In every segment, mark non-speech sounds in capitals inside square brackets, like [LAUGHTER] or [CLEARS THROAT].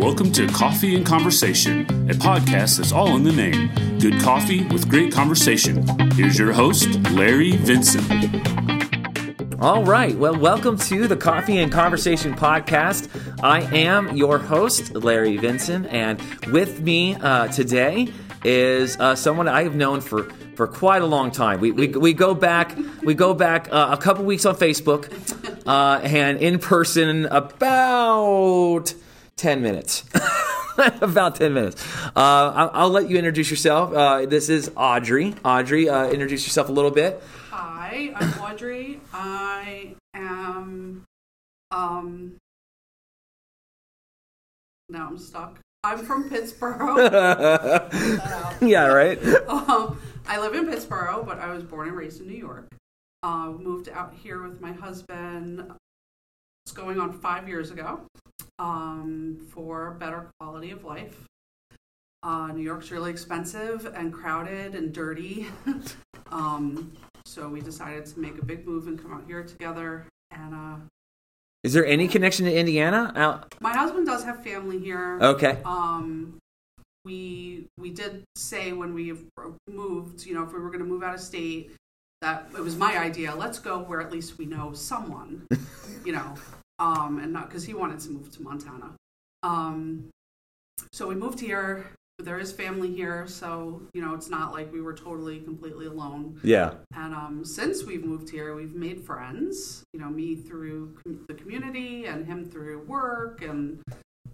Welcome to Coffee and Conversation, a podcast that's all in the name. Good coffee with great conversation. Here's your host, Larry Vinson. All right. Well, welcome to the Coffee and Conversation podcast. I am your host, Larry Vinson, and with me uh, today is uh, someone I have known for for quite a long time. We, we, we go back we go back uh, a couple weeks on Facebook uh, and in person about ten minutes. [LAUGHS] about 10 minutes. Uh, I'll, I'll, let you introduce yourself. Uh, this is Audrey. Audrey, uh, introduce yourself a little bit. Hi, I'm Audrey. I am. Um, now I'm stuck. I'm from Pittsboro. [LAUGHS] yeah, right. Um, I live in Pittsboro, but I was born and raised in New York. Uh, moved out here with my husband. It's going on five years ago um, for better quality of life. Uh, New York's really expensive and crowded and dirty. [LAUGHS] um, so we decided to make a big move and come out here together. And uh, is there any connection to Indiana? My husband does have family here. Okay. Um, we we did say when we moved, you know, if we were going to move out of state, that it was my idea. Let's go where at least we know someone, [LAUGHS] you know, um, and not because he wanted to move to Montana. Um, so we moved here. There is family here, so you know it's not like we were totally completely alone. Yeah. And um, since we've moved here, we've made friends. You know, me through com- the community, and him through work, and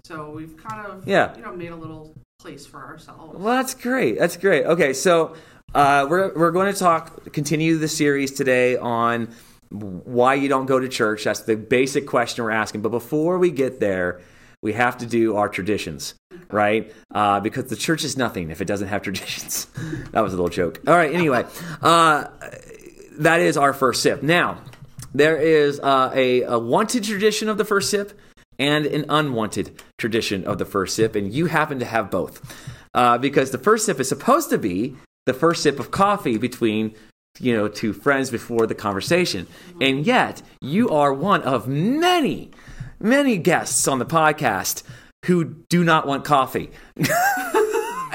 so we've kind of yeah, you know, made a little place for ourselves. Well, that's great. That's great. Okay, so uh, we're we're going to talk, continue the series today on why you don't go to church. That's the basic question we're asking. But before we get there, we have to do our traditions, right? Uh, because the church is nothing if it doesn't have [LAUGHS] traditions. that was a little joke. All right, anyway, uh, that is our first sip. Now, there is uh, a, a wanted tradition of the first sip and an unwanted tradition of the first sip, and you happen to have both. Uh, because the first sip is supposed to be the first sip of coffee between you know two friends before the conversation and yet you are one of many many guests on the podcast who do not want coffee [LAUGHS]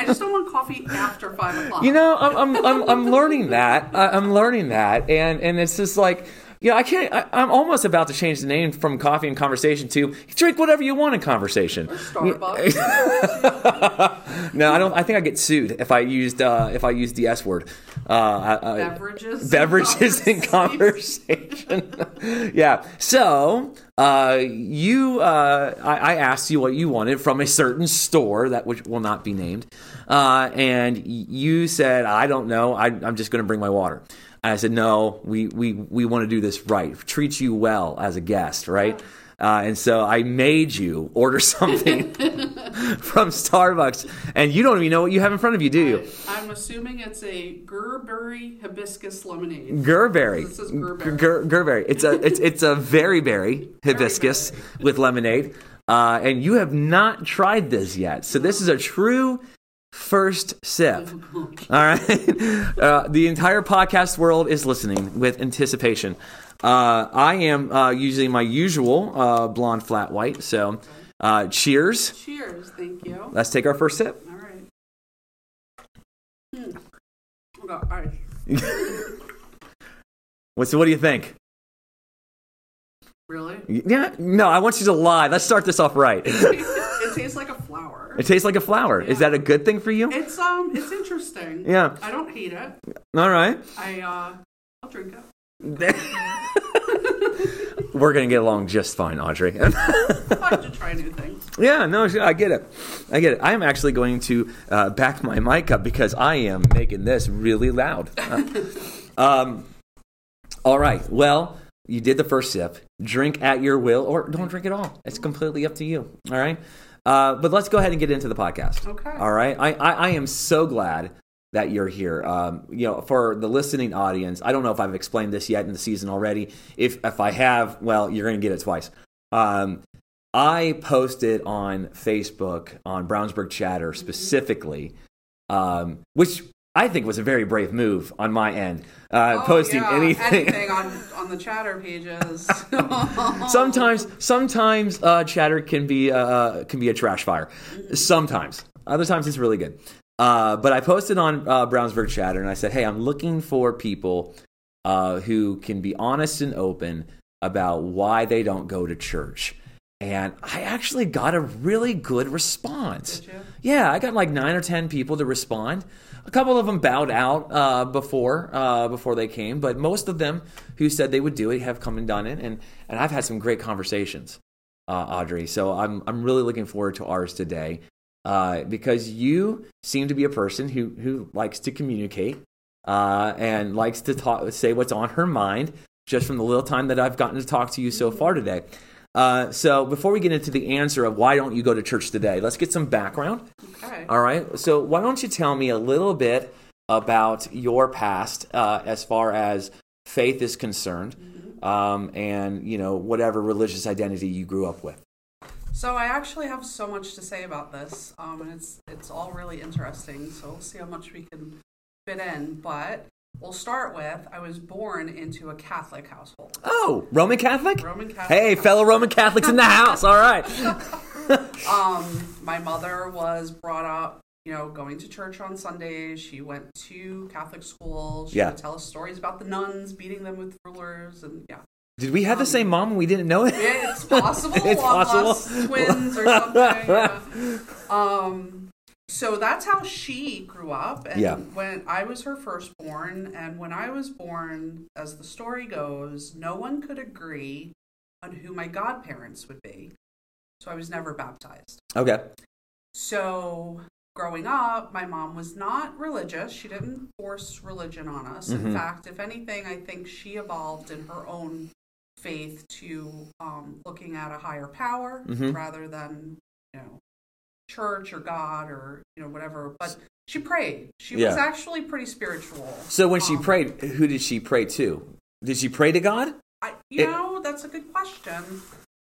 I just don't want coffee after five o'clock. You know, I'm I'm I'm, I'm learning that. I'm learning that, and and it's just like yeah, I can't. I, am almost about to change the name from coffee and conversation to drink whatever you want in conversation. Or Starbucks. [LAUGHS] no, I don't. I think I get sued if I used uh, if I used the S word. Uh, beverages. Beverages in [LAUGHS] conversation. [LAUGHS] yeah. So uh, you, uh, I, I, asked you what you wanted from a certain store that which will not be named, uh, and you said, "I don't know. I, I'm just going to bring my water." And I said, no, we, we, we want to do this right, treat you well as a guest, right? Uh, and so I made you order [LAUGHS] something [LAUGHS] from Starbucks, and you don't even know what you have in front of you, do you? I, am assuming it's a Gerberry hibiscus lemonade. Gerberry. This is Gerberry. Ger- Gerberry. It's a it's it's a very berry hibiscus berry. with lemonade, uh, and you have not tried this yet. So this is a true first sip. All right. [LAUGHS] Uh, the entire podcast world is listening with anticipation. Uh, I am uh, using my usual uh, blonde flat white. So, uh, cheers. Cheers. Thank you. Let's take our first sip. All right. Got ice. [LAUGHS] What's, what do you think? Really? Yeah. No, I want you to lie. Let's start this off right. [LAUGHS] it tastes like a flower. It tastes like a flower. Yeah. Is that a good thing for you? It's um, it's interesting. Yeah. I don't hate it. All right. I uh, I'll drink it. [LAUGHS] We're gonna get along just fine, Audrey. [LAUGHS] fun to try new things. Yeah, no, I get it. I get it. I am actually going to uh, back my mic up because I am making this really loud. Uh, um, all right. Well, you did the first sip. Drink at your will, or don't drink at all. It's completely up to you. All right. Uh, but let's go ahead and get into the podcast. Okay. All right. I, I, I am so glad that you're here. Um, you know, for the listening audience, I don't know if I've explained this yet in the season already. If if I have, well, you're going to get it twice. Um, I posted on Facebook on Brownsburg Chatter specifically, um, which I think was a very brave move on my end, uh, Oh, posting yeah, anything. anything on [LAUGHS] on the chatter pages. [LAUGHS] sometimes, sometimes uh, chatter can be uh, can be a trash fire. Sometimes, other times it's really good. Uh, but I posted on uh, Brownsburg Chatter and I said, "Hey, I'm looking for people uh, who can be honest and open about why they don't go to church." And I actually got a really good response. Did you? Yeah, I got like nine or ten people to respond. A couple of them bowed out uh, before uh, before they came, but most of them who said they would do it have come and done it, and and I've had some great conversations, uh, Audrey. So I'm I'm really looking forward to ours today uh, because you seem to be a person who who likes to communicate uh, and likes to talk, say what's on her mind. Just from the little time that I've gotten to talk to you so far today. Uh, so before we get into the answer of why don't you go to church today, let's get some background. okay. All right. So why don't you tell me a little bit about your past uh, as far as faith is concerned, um, and you know whatever religious identity you grew up with. So I actually have so much to say about this, um, and it's it's all really interesting. So we'll see how much we can fit in. But we'll start with I was born into a Catholic household, Oh, Roman Catholic. Roman Catholic. Hey, fellow Roman Catholics in the house. All right. [LAUGHS] [LAUGHS] Um, my mother was brought up, you know, going to church on Sundays. She went to Catholic school. She Yeah. would tell us stories about the nuns beating them with rulers, and yeah, Did we have the same mom and we didn't know it? Yeah, it's possible. [LAUGHS] It's possible. twins or something. yeah. Um, so that's how she grew up. And Yeah. when I was her firstborn, and when I was born, as the story goes, no one could agree on who my godparents would be. So I was never baptized. Okay. So growing up, my mom was not religious. She didn't force religion on us. Mhm. In fact, if anything, I think she evolved in her own faith to um, looking at a higher power Mhm. rather than you know church or God or you know whatever. But she prayed. She was actually pretty spiritual. So when she Um, prayed, who did she pray to? Did she pray to God? I, you It- know, that's a good question.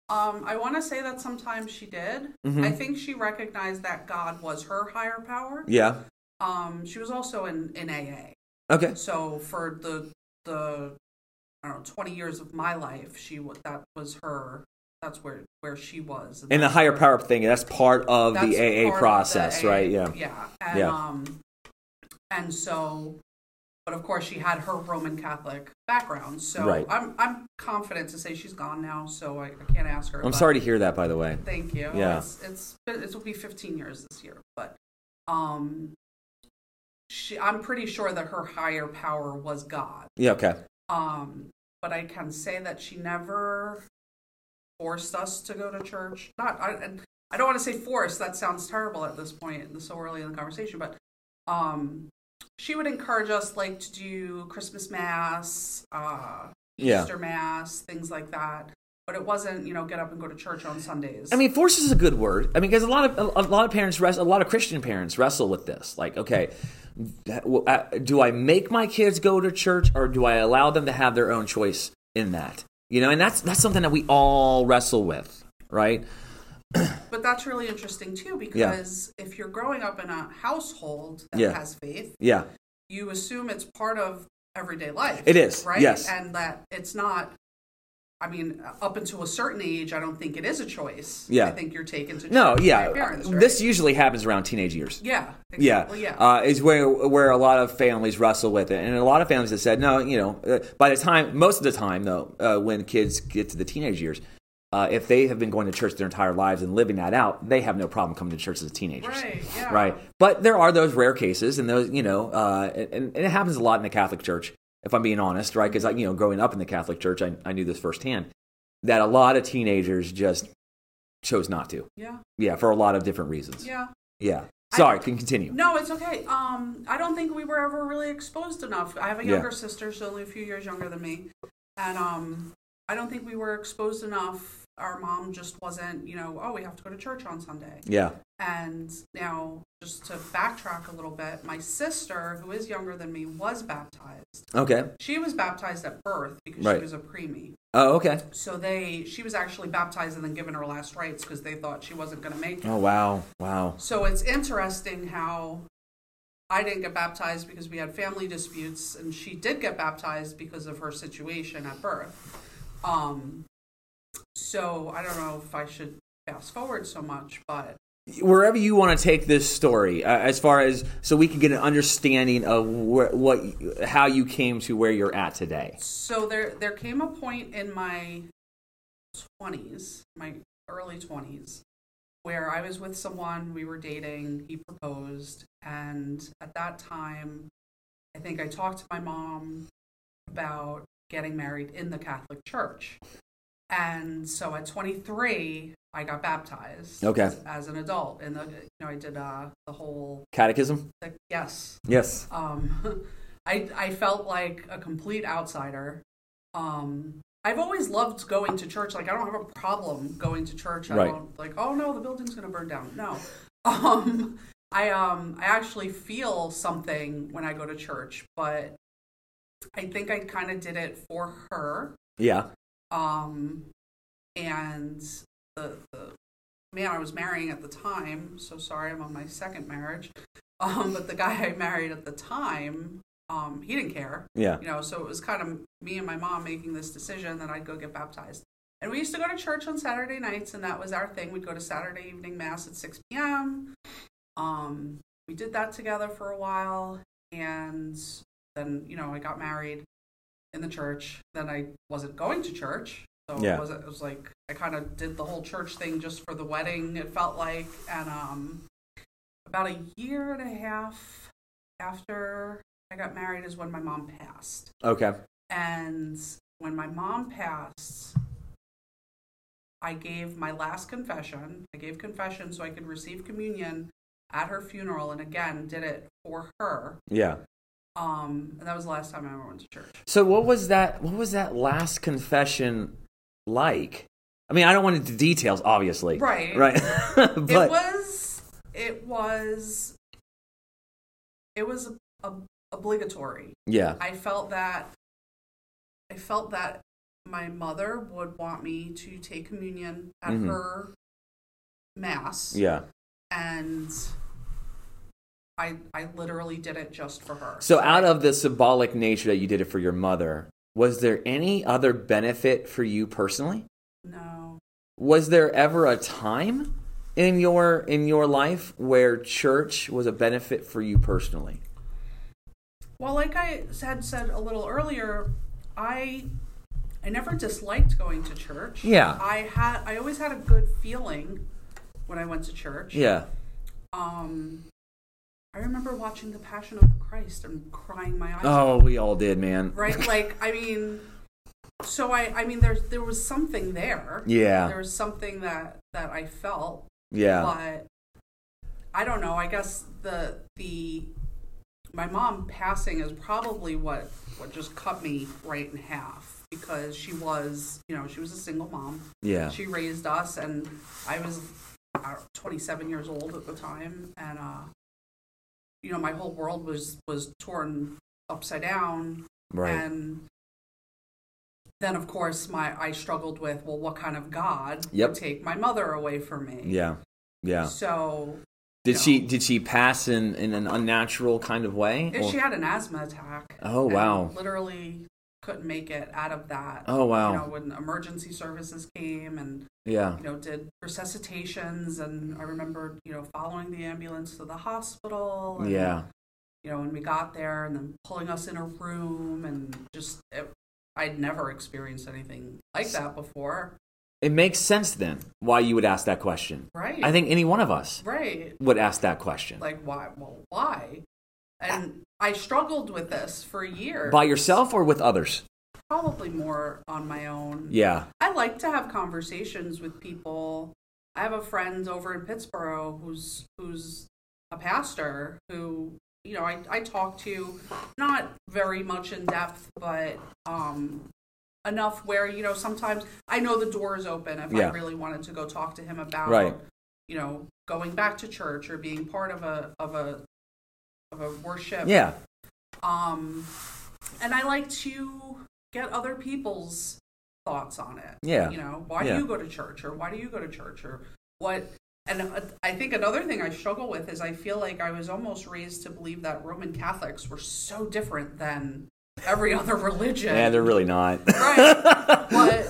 Um, I want to say that sometimes she did. Mhm. I think she recognized that God was her higher power. Yeah. Um, she was also in, in AA. Okay. So for the the I don't know twenty years of my life, she that was her. That's where where she was. And the higher power thing, that's part of that's the AA process, the AA right? Yeah. Yeah. And, Yeah. Um, and so, but of course, she had her Roman Catholic background. So Right. I'm I'm confident to say she's gone now. So I, I can't ask her. I'm sorry to hear that, by the way. Thank you. Yeah. It's, it's been, it will be 15 years this year, but um, she, I'm pretty sure that her higher power was God. Yeah. Okay. Um, but I can say that she never forced us to go to church. Not, I, and I don't want to say forced. That sounds terrible at this point, so early in the conversation. But um, she would encourage us, like, to do Christmas mass, uh, Yeah. Easter mass, things like that. But it wasn't, you know, get up and go to church on Sundays. I mean, force is a good word. I mean, because a lot of a, a lot of parents, wrestle, a lot of Christian parents wrestle with this. Like, okay, uh, do I make my kids go to church, or do I allow them to have their own choice in that? You know, and that's that's something that we all wrestle with, right? But that's really interesting too, because if you're growing up in a household that Yeah. has faith, Yeah, you assume it's part of everyday life. It is, right? yes. and that it's not. I mean, up until a certain age, I don't think it is a choice. Yeah. I think you're taken to no, church by yeah. your parents. Right? This usually happens around teenage years. yeah, Yeah, exactly, yeah. Uh, is where where a lot of families wrestle with it, and a lot of families have said, no, you know, uh, by the time, most of the time though, uh, when kids get to the teenage years, uh, if they have been going to church their entire lives and living that out, they have no problem coming to church as teenagers, Right, yeah. Right, but there are those rare cases, and those, you know, uh, and, and it happens a lot in the Catholic Church, if I'm being honest, right? Because you know, growing up in the Catholic Church, I, I knew this firsthand that a lot of teenagers just chose not to, yeah, yeah, for a lot of different reasons, yeah. yeah. Sorry, can continue. No, it's okay. Um, I don't think we were ever really exposed enough. I have a Yeah. younger sister, she's only a few years younger than me, and um, I don't think we were exposed enough. Our mom just wasn't, you know, oh, we have to go to church on Sunday. Yeah. And now, just to backtrack a little bit, my sister, who is younger than me, was baptized. Okay. She was baptized at birth because Right. she was a preemie. Oh, okay. So they, she was actually baptized and then given her last rites because they thought she wasn't going to make it. Oh, wow. Wow. So it's interesting how I didn't get baptized because we had family disputes, and she did get baptized because of her situation at birth. Um, so I don't know if I should fast forward so much, but wherever you want to take this story, uh, as far as so we can get an understanding of wh- what how you came to where you're at today. so there there came a point in my 20s, my early 20s, where I was with someone, we were dating, he proposed, and at that time, I think I talked to my mom about getting married in the Catholic Church. And so at 23, I got baptized Okay. as, as an adult. And, the, you know, I did uh, the whole, Catechism. the, yes, Yes. um, [LAUGHS] I I felt like a complete outsider. Um, I've always loved going to church. Like I don't have a problem going to church. I Right. don't like, oh no, the building's gonna burn down. No. [LAUGHS] Um, I um I actually feel something when I go to church, but I think I kind of did it for her. Yeah. Um, and the, the man I was marrying at the time, so sorry, I'm on my second marriage. Um, but the guy [LAUGHS] I married at the time, um, he didn't care, Yeah. you know, so it was kind of me and my mom making this decision that I'd go get baptized. And we used to go to church on Saturday nights, and that was our thing. We'd go to Saturday evening mass at 6 p.m. Um, we did that together for a while, and then, you know, I got married in the church. Then I wasn't going to church. So Yeah. it, was, it was like I kind of did the whole church thing just for the wedding, it felt like. And um, about a year and a half after I got married is when my mom passed. Okay. And when my mom passed, I gave my last confession. I gave confession so I could receive communion at her funeral, and again, did it for her. Yeah. Um, and that was the last time I ever went to church. So what was that? What was that last confession like? I mean, I don't want into details, obviously. Right. Right. [LAUGHS] but it was. It was. It was a, obligatory. yeah. I felt that. I felt that my mother would want me to take communion at Mhm. her mass. Yeah. and I I literally did it just for her. So out of the symbolic nature that you did it for your mother, was there any other benefit for you personally? no, Was there ever a time in your in your life where church was a benefit for you personally? well, like I had said a little earlier, I I never disliked going to church. Yeah. I had I always had a good feeling when I went to church. Yeah. Um, I remember watching The Passion of the Christ and crying my eyes. Out. Oh, we all did, man. Right, [LAUGHS] like I mean, so I I mean there's there was something there. Yeah. There was something that that I felt Yeah. but I don't know. I guess the the my mom passing is probably what what just cut me right in half because she was you know she was a single mom. Yeah. She raised us, and I was uh, 27 years old at the time, and uh, you know my whole world was was torn upside down, Right. and then of course my I struggled with well what kind of God Yep. would take my mother away from me. Yeah. Yeah. So Did No. she did she pass in, in an unnatural kind of way? if she had an asthma attack. Oh, wow. Literally couldn't make it out of that. Oh wow. You know, when emergency services came and yeah. you know did resuscitations, and I remember you know following the ambulance to the hospital. And, Yeah. You know, when we got there, and then pulling us in a room, and just it, I'd never experienced anything like that before. It makes sense then why you would ask that question. Right. I think any one of us Right. would ask that question. Like why? Well, why? And I struggled with this for years. By yourself or with others? probably more on my own. Yeah. I like to have conversations with people. I have a friend over in Pittsboro who's who's a pastor who you know I, I talk to not very much in depth but um enough where you know sometimes I know the door is open if Yeah. I really wanted to go talk to him about Right. you know going back to church or being part of a of a of a worship Yeah. um and I like to get other people's thoughts on it Yeah. you know why Yeah. do you go to church or why do you go to church or what and uh, I think another thing I struggle with is I feel like I was almost raised to believe that Roman Catholics were so different than every [LAUGHS] other religion. Yeah, they're really not. right. [LAUGHS] But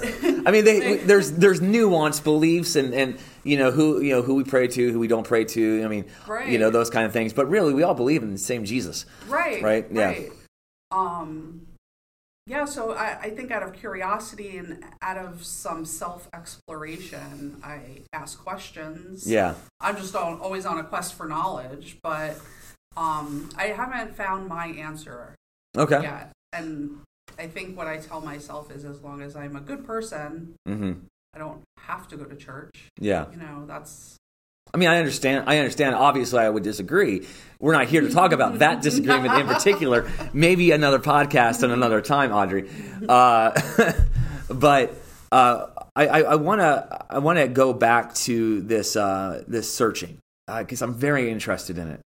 I mean, they, there's there's nuanced beliefs and, and you know who you know who we pray to, who we don't pray to. I mean, Right. you know those kind of things. But really, we all believe in the same Jesus. right, Right, yeah. right. Um, yeah. So I, I think out of curiosity and out of some self exploration, I ask questions. Yeah. I'm just on, always on a quest for knowledge, but um, I haven't found my answer Okay. yet. And I think what I tell myself is as long as I'm a good person, hmm I don't have to go to church. Yeah. You know, that's I mean, I understand. I understand. Obviously, I would disagree. We're not here to talk about that [LAUGHS] disagreement in particular. Maybe another podcast and another time, Audrey. Uh, [LAUGHS] but uh, I want to I want to go back to this uh, this searching because I'm very interested in it.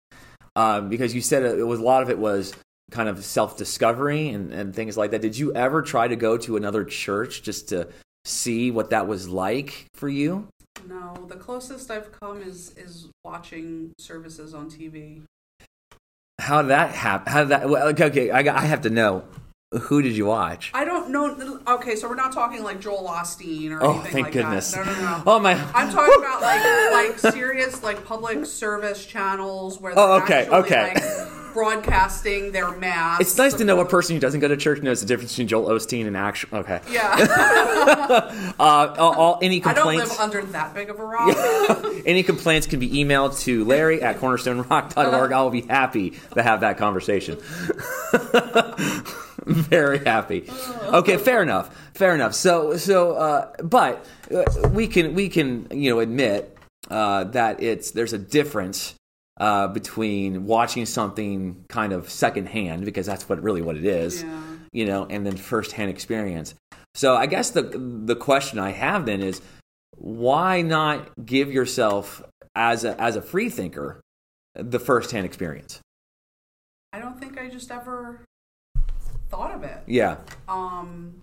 Um, because you said it was a lot of it was kind of self discovery and, and things like that. Did you ever try to go to another church just to see what that was like for you? no. The closest I've come is is watching services on TV. How did that happen? How did that? Well, okay, okay, I, I have to know. Who did you watch? I don't know. Okay, so we're not talking like Joel Osteen or Oh, anything thank like goodness! that. No, no, no. Oh my! I'm talking about like like serious like public service channels where oh, they're Oh, okay, actually, okay. like, broadcasting their mass. It's nice to know a person who doesn't go to church knows the difference between Joel Osteen and actual. Okay. Yeah, [LAUGHS] Uh, all, all- any I don't complaints? live under that big of a rock. [LAUGHS] any complaints can be emailed to Larry at cornerstonerock.org. I will be happy to have that conversation. [LAUGHS] Very happy. Okay, fair enough. Fair enough. So, so, uh, but uh, we can we can you know admit uh, that it's there's a difference uh, between watching something kind of secondhand because that's what really what it is, Yeah. you know, and then firsthand experience. So, I guess the the question I have then is why not give yourself as a as a free thinker the firsthand experience? I don't think I just ever thought of it. Yeah. Um,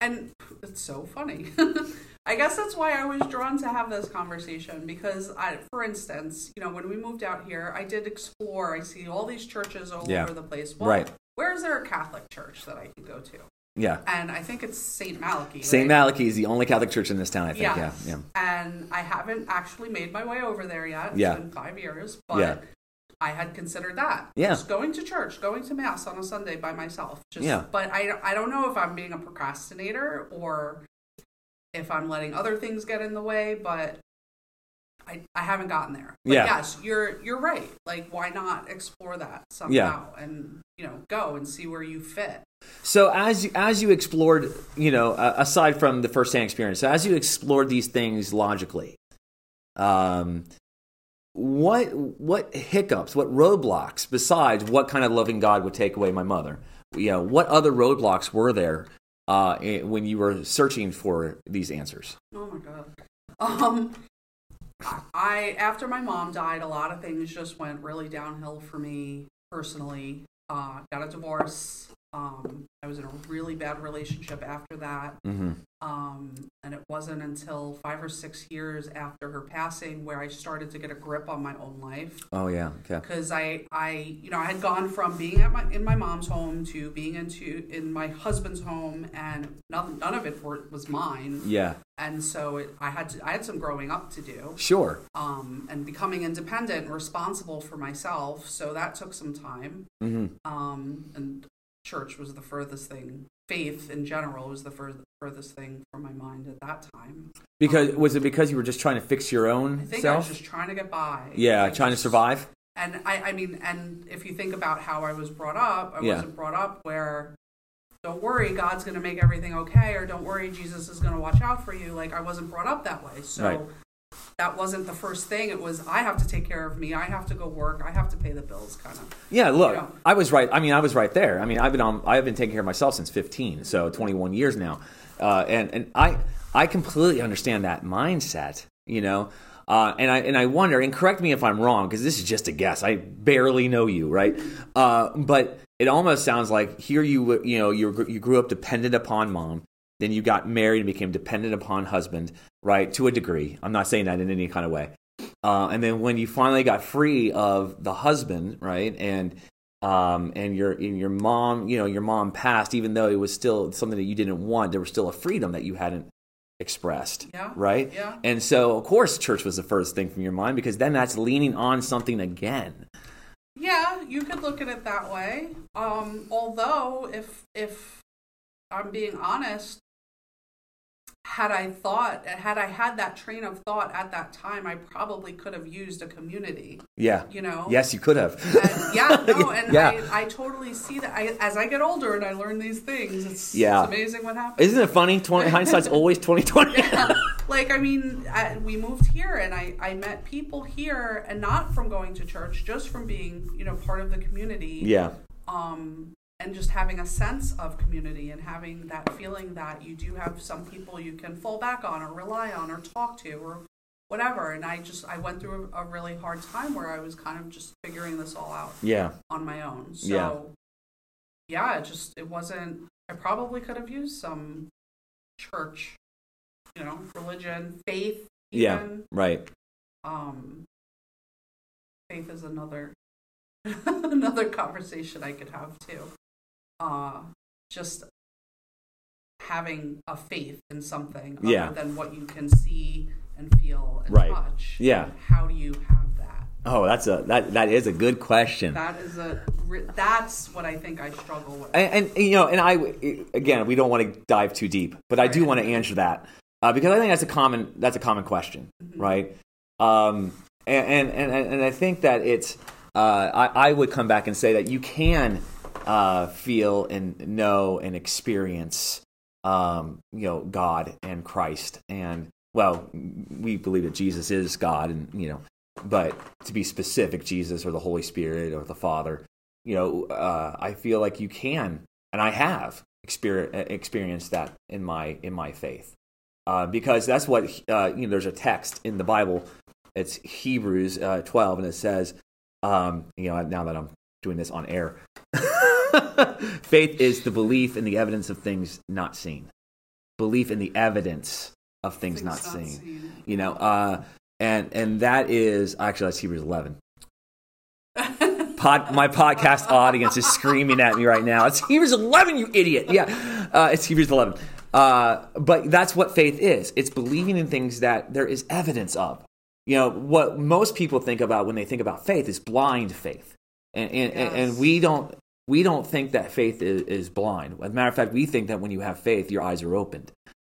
and it's so funny. [LAUGHS] I guess that's why I was drawn to have this conversation because, I, for instance, you know, when we moved out here, I did explore. I see all these churches all Yeah. over the place. Well, Right. Where is there a Catholic church that I can go to? Yeah. And I think it's St. Malachy. St. right? Malachy is the only Catholic church in this town, I think. Yes. Yeah. Yeah. And I haven't actually made my way over there yet. It's Yeah. been five years, but Yeah. I had considered that. Yeah. Just going to church, going to mass on a Sunday by myself. Just, Yeah. But I, I don't know if I'm being a procrastinator or if I'm letting other things get in the way, but I, I haven't gotten there. But Yeah. yes, you're you're right. Like why not explore that somehow and you know go and see where you fit. So as you, as you explored, you know, uh, aside from the firsthand experience, so as you explored these things logically, um, what what hiccups, what roadblocks besides what kind of loving God would take away my mother? You know, what other roadblocks were there uh, when you were searching for these answers? Oh my god. Um I after my mom died, a lot of things just went really downhill for me personally. Uh got a divorce. Um I was in a really bad relationship after that. Mm-hmm. Um and it wasn't until 5 or 6 years after her passing where I started to get a grip on my own life Oh yeah, okay, because I, I, you know, I had gone from being at my in my mom's home to being into in my husband's home, and none, none of it were, was mine yeah, and so it, I had to, I had some growing up to do, sure, um, and becoming independent and responsible for myself. So that took some time. hmm Um, and church was the furthest thing. Faith in general was the fur- furthest thing from my mind at that time. because um, was it because you were just trying to fix your own I think I was just trying to get by. yeah, Like, trying to survive. And I, I mean, and if you think about how I was brought up, I Yeah. wasn't brought up where, don't worry, God's going to make everything okay, or don't worry, Jesus is going to watch out for you. Like I wasn't brought up that way, so Right. That wasn't the first thing. It was I have to take care of me. I have to go work. I have to pay the bills, kind of. Yeah, look, Yeah. I was right. I mean, I was right there. I mean, I've been on. I've been taking care of myself since 15, so 21 years now, uh, and and I I completely understand that mindset. You know, uh, and I and I wonder. And correct me if I'm wrong, because this is just a guess. I barely know you, right? Uh, but it almost sounds like here you you know you you grew up dependent upon mom. then you got married and became dependent upon husband, right? To a degree. I'm not saying that in any kind of way. Uh, and then when you finally got free of the husband, right, and um, and your and your mom, you know, your mom passed, even though it was still something that you didn't want, there was still a freedom that you hadn't expressed, Yeah. right? Yeah. And so, of course, church was the first thing from your mind because then that's leaning on something again. Yeah, you could look at it that way. Um, although, if if I'm being honest, had I thought, had I had that train of thought at that time, I probably could have used a community. Yeah. You know. Yes, you could have. And yeah, [LAUGHS] no, and Yeah. I, I totally see that. I, as I get older and I learn these things, it's, Yeah. it's amazing what happens. Isn't it funny? 20, [LAUGHS] hindsight's always twenty twenty. like I mean, I, we moved here, and I I met people here, and not from going to church, just from being you know part of the community. yeah. Um, and just having a sense of community and having that feeling that you do have some people you can fall back on or rely on or talk to or whatever. And I just I went through a, a really hard time where I was kind of just figuring this all out Yeah. on my own. So Yeah. yeah, it just it wasn't I probably could have used some church, you know, religion, faith Yeah. Right. Um faith is another [LAUGHS] another conversation I could have too. Uh just having a faith in something other Yeah. than what you can see and feel and Right. touch. Yeah. How do you have that? Oh, that's a that that is a good question. That is a that's what I think I struggle with. and, and you know, and I again, we don't want to dive too deep, but I do want to answer that uh, because I think that's a common that's a common question, Mm-hmm. right? Um, and, and and and I think that it's uh, I, I would come back and say that you can uh, feel and know and experience um, you know God and Christ and well we believe that Jesus is God and you know but to be specific Jesus or the Holy Spirit or the Father you know uh, I feel like you can and I have exper- experienced that in my in my faith uh, because that's what uh, you know. There's a text in the Bible. It's Hebrews uh, 12, and it says, um, you know, now that I'm doing this on air, [LAUGHS] [LAUGHS] faith is the belief in the evidence of things not seen. Belief in the evidence of things, Things not, not seen. seen. You know, uh, and and that is actually that's Hebrews 11. [LAUGHS] Pod, my podcast audience is screaming at me right now. It's Hebrews 11, you idiot. Yeah, uh, it's Hebrews 11. Uh, but that's what faith is. It's believing in things that there is evidence of. You know, what most people think about when they think about faith is blind faith. And, and, and, and we don't we don't think that faith is, is blind. As a matter of fact, we think that when you have faith, your eyes are opened,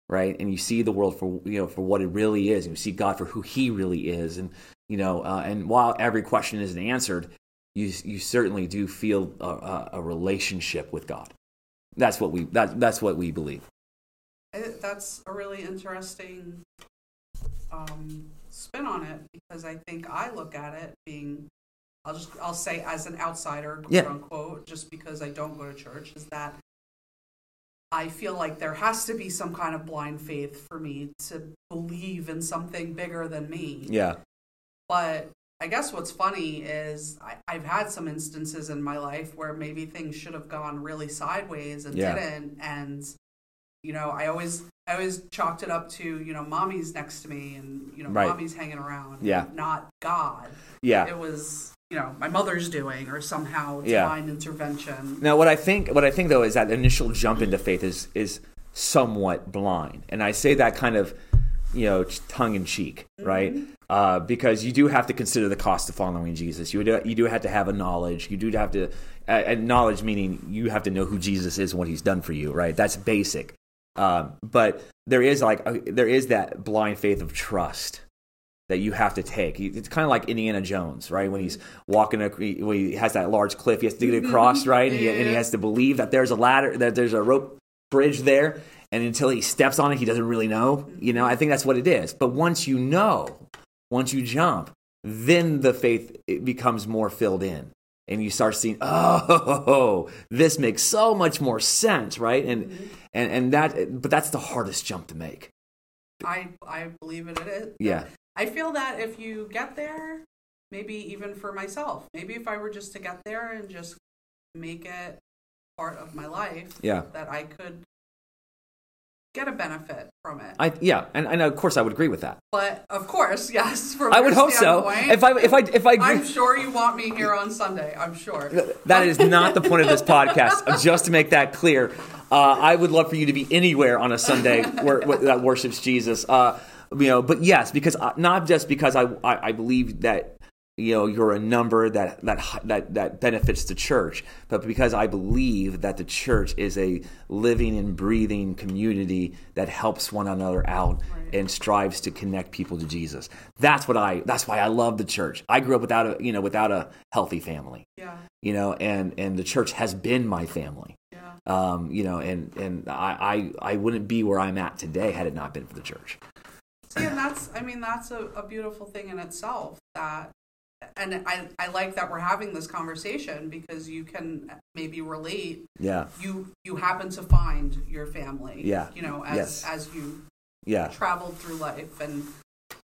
right? And you see the world for you know for what it really is, and you see God for who He really is. And you know, uh, and while every question isn't answered, you you certainly do feel a, a, relationship with God. That's what we that, that's what we believe. That's a really interesting um, spin on it because I think I look at it being, I'll just I'll say as an outsider, quote Yeah. unquote, just because I don't go to church, is that I feel like there has to be some kind of blind faith for me to believe in something bigger than me. Yeah, But I guess what's funny is I, I've had some instances in my life where maybe things should have gone really sideways and Yeah. didn't. And, you know, I always I always chalked it up to, you know, mommy's next to me and, you know, Right. mommy's hanging around. Yeah. Not God. yeah. It was, you know, my mother's doing or somehow Yeah. divine intervention. Now, what I think, what I think though, is that initial jump into faith is is somewhat blind, and I say that kind of, you know, tongue in cheek, right? Uh, because you do have to consider the cost of following Jesus. You do, you do have to have a knowledge. You do have to, uh, and knowledge meaning you have to know who Jesus is and what He's done for you, right? That's basic. Um, but there is like a, there is that blind faith of trust that you have to take. It's kind of like Indiana Jones, right? When he's walking, when he has that large cliff, he has to get across, right? And he, and he has to believe that there's a ladder, that there's a rope bridge there, and until he steps on it, he doesn't really know. You know, I think that's what it is. But once you know, once you jump, then the faith it becomes more filled in. And you start seeing, [LAUGHS] oh, this makes so much more sense, right? And and and that, but that's the hardest jump to make. I I believe it is. Yeah. I feel that if you get there, maybe even for myself, maybe if I were just to get there and just make it part of my life, Yeah. that I could get a benefit from it. I yeah, and, and of course I would agree with that. but of course, [LAUGHS] yes. From I would hope so. If I if I if I agree, I'm sure you want me here on Sunday. I'm sure. That is not the point of this [LAUGHS] podcast. Just to make that clear, uh, I would love for you to be anywhere on a Sunday [LAUGHS] where, where, that worships Jesus. Uh, you know, but yes, because uh, not just because I, I I believe that you know you're a number that that that that benefits the church, but because I believe that the church is a living and breathing community that helps one another out and strives to connect people to Jesus. That's what I. That's why I love the church. I grew up without a you know without a healthy family Yeah. you know, and and the church has been my family. Um, you know, and and I, I I wouldn't be where I'm at today had it not been for the church. See, and that's, I mean, that's a, a beautiful thing in itself that, and I, I like that we're having this conversation because you can maybe relate. Yeah, You, you happen to find your family. Yeah. You know, as, Yes. as you yeah, traveled through life. And,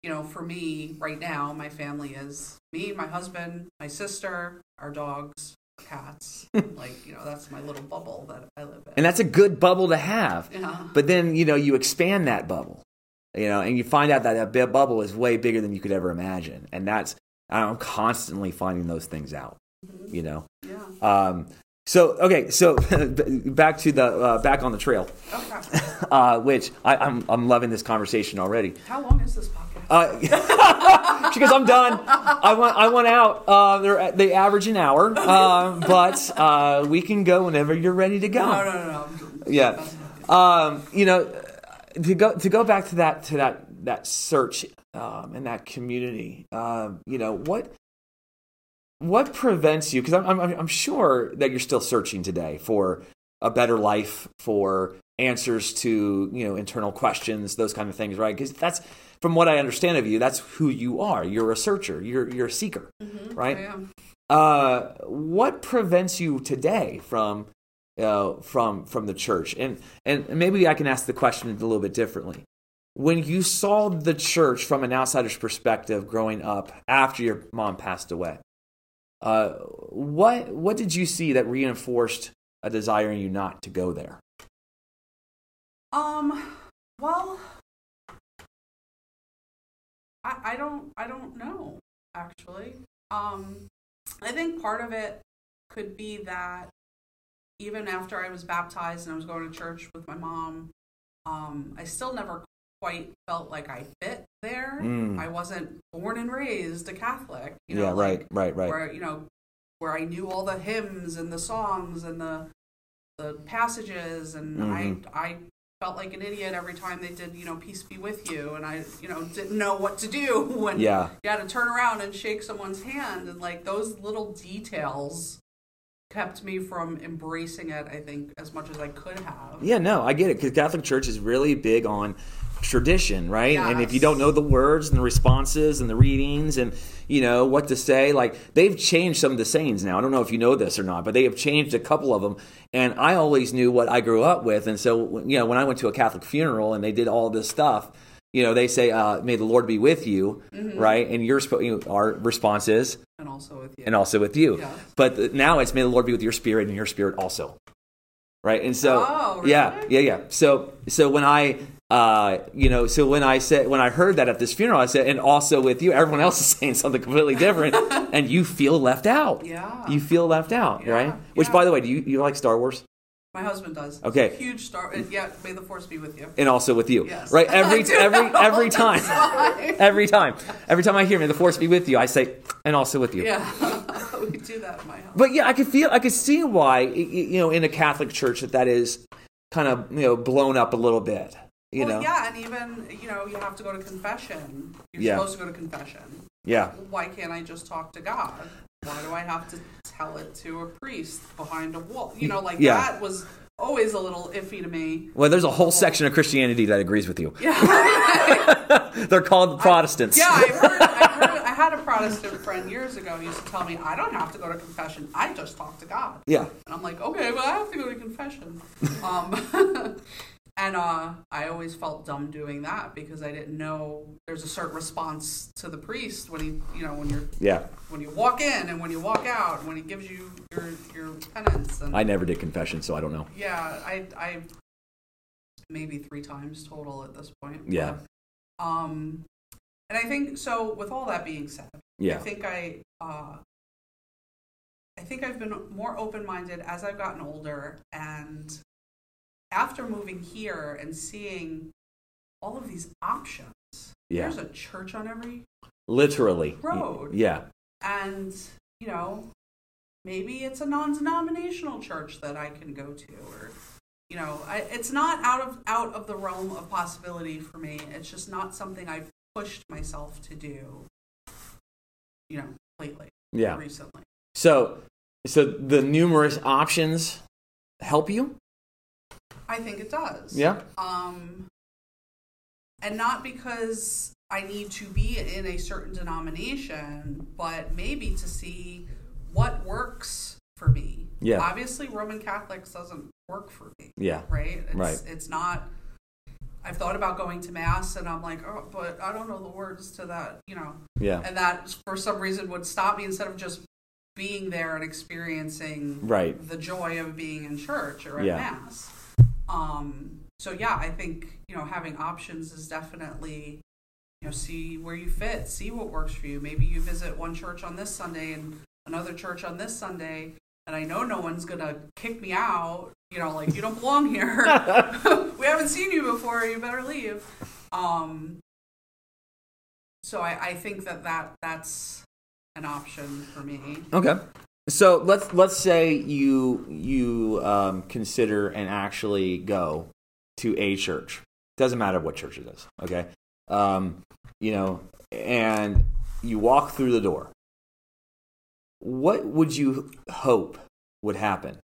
you know, for me right now, my family is me, my husband, my sister, our dogs, cats. [LAUGHS] like, you know, that's my little bubble that I live in. and that's a good bubble to have. yeah. But then you know you expand that bubble, you know, and you find out that that bubble is way bigger than you could ever imagine, and that's I'm constantly finding those things out. You know. Yeah. Um, so okay, so [LAUGHS] back to the uh, back on the trail, Okay. [LAUGHS] uh, which I, I'm I'm loving this conversation already. How long is this podcast? Uh, [LAUGHS] she goes, I'm done. I want, I want out. Uh, they're, they average an hour, uh, but uh, we can go whenever you're ready to go. no, no, no, no. Yeah, um, you know, to go to go back to that to that that search um, and that community. Um, you know what what prevents you? Because I'm, I'm I'm sure that you're still searching today for a better life, for answers to you know internal questions, those kind of things, right? Because that's from what I understand of you, that's who you are. You're a searcher. You're you're a seeker, right? I am. uh, what prevents you today from uh, from from the church? And and maybe I can ask the question a little bit differently. When you saw the church from an outsider's perspective growing up after your mom passed away, uh, what what did you see that reinforced a desire in you not to go there? Um. I, don't. I don't know. Actually, um, I think part of it could be that even after I was baptized and I was going to church with my mom, um, I still never quite felt like I fit there. Mm. I wasn't born and raised a Catholic. You know, yeah, like, right, right, right. where you know where I knew all the hymns and the songs and the the passages and Mhm. I I felt like an idiot every time they did you know peace be with you and I you know didn't know what to do [LAUGHS] when Yeah. you had to turn around and shake someone's hand and like those little details kept me from embracing it I think as much as I could have. Yeah, no, I get it because Catholic Church is really big on tradition, right? And if you don't know the words and the responses and the readings and you know what to say, like they've changed some of the sayings now. I don't know if you know this or not, but they have changed a couple of them. And I always knew what I grew up with, and so you know when I went to a Catholic funeral and they did all this stuff. You know, they say, uh, "May the Lord be with you," right? And your sp- you know, our response is, And also with you. "And also with you." Yeah. But now it's, "May the Lord be with your spirit and your spirit also." Right, and so Oh, yeah, yeah, yeah. So so when I uh you know so when I said when I heard that at this funeral, I said, "And also with you." Everyone else is [LAUGHS] saying something completely different, [LAUGHS] and you feel left out. Yeah. you feel left out, Yeah, right? Which, by the way, do you you like Star Wars? My husband does. Okay. Huge star. and Yeah. May the force be with you. And also with you, Yes. right? [LAUGHS] Every every every time, every time, every time I hear "May the Force be with you," I say, "And also with you." Yeah. we do that in my house. But yeah, I could feel, I could see why, you know, in a Catholic church that that is kind of, you know, blown up a little bit. You well, know, yeah, and even you know you have to go to confession. You're Yeah. supposed to go to confession. yeah, Why can't I just talk to God? Why do I have to tell it to a priest behind a wall? You know, like Yeah. that was always a little iffy to me. Well, there's a whole section of Christianity that agrees with you. Yeah, [LAUGHS] They're called Protestants. yeah. I heard, I [LAUGHS] heard. I had a Protestant friend years ago who used to tell me, "I don't have to go to confession. I just talk to God." Yeah. And I'm like, okay, well, I have to go to confession. [LAUGHS] Um, and uh, I always felt dumb doing that because I didn't know there's a certain response to the priest when he, you know, when you're Yeah. when you walk in and when you walk out, when he gives you your your penance. And I never did confession, so I don't know. yeah, I I maybe three times total at this point. Yeah. But, um, and I think so. With all that being said, Yeah. I think I, uh, I think I've been more open minded as I've gotten older, and after moving here and seeing all of these options. Yeah. There's a church on every Literally. Road. Yeah. and you know maybe it's a non-denominational church that i can go to or you know I, it's not out of out of the realm of possibility for me it's just not something i've pushed myself to do you know lately Yeah. recently So, so the numerous options help you. I think it does Yeah. um and not because i need to be in a certain denomination but maybe to see what works for me Yeah. obviously roman catholics doesn't work for me Yeah. right it's, Right. it's not i've thought about going to mass and i'm like oh but i don't know the words to that you know Yeah. and that for some reason would stop me instead of just being there and experiencing Right. the joy of being in church or at Yeah. mass. Um, so yeah, I think you know having options is definitely you know see where you fit, see what works for you. Maybe you visit one church on this Sunday and another church on this Sunday, and I know no one's gonna kick me out. You know, like you don't belong here. [LAUGHS] [LAUGHS] we haven't seen you before. You better leave. Um, so I, I think that, that that's an option for me. Okay. So let's let's say you you um, consider and actually go to a church. Doesn't matter what church it is. Okay. Um, you know, and you walk through the door. What would you hope would happen?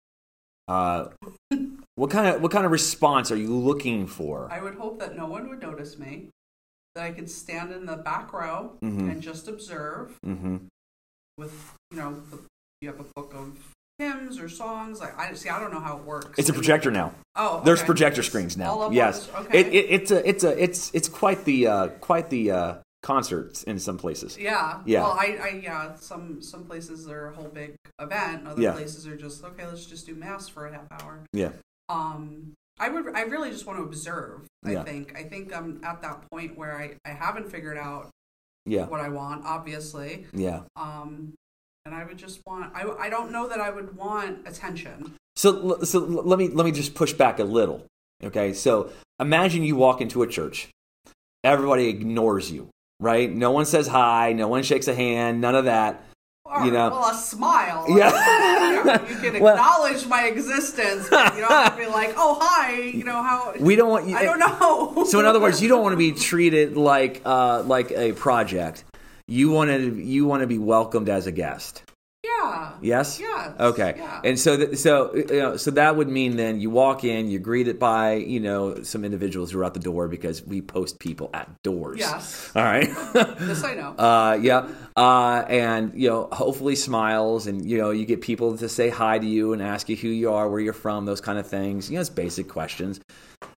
Uh, what kind of what kind of response are you looking for? I would hope that no one would notice me, that I could stand in the back row Mhm. and just observe hmm with, you know, the, you have a book of hymns or songs. Like I see, I don't know how it works. It's a projector now. Oh, There's projector screens now. Yes, okay. it, it, it's a it's a it's it's quite the uh, quite the uh, concerts in some places. yeah. Yeah. Well, I, I, yeah. Some some places are a whole big event. Other Yeah. places are just okay. Let's just do mass for a half hour. Yeah, Um, I would. I really just want to observe. I Yeah. think. I think I'm at that point where I I haven't figured out yeah, what I want. Obviously. yeah. um, and I would just want. I, I don't know that I would want attention. So so let me let me just push back a little. Okay, so imagine you walk into a church, everybody ignores you, right? No one says hi, no one shakes a hand, none of that. Or, You know. well, a smile. [LAUGHS] Yeah. you, can [LAUGHS] Well- acknowledge my existence. But you don't have to be like, oh hi. You know how? We don't want you. I don't know. So in other words, you don't want to be [LAUGHS] treated like uh, like a project. You want to you want to be welcomed as a guest. yeah. Yes. Yes, Okay. yeah. And so th- so you know, so that would mean then you walk in, you're greeted by you know some individuals who are at the door because we post people at doors. Yes. All right. [LAUGHS] This I know. [LAUGHS] uh, yeah. Uh, and you know, hopefully smiles, and you know, you get people to say hi to you and ask you who you are, where you're from, those kind of things. You know, it's basic questions.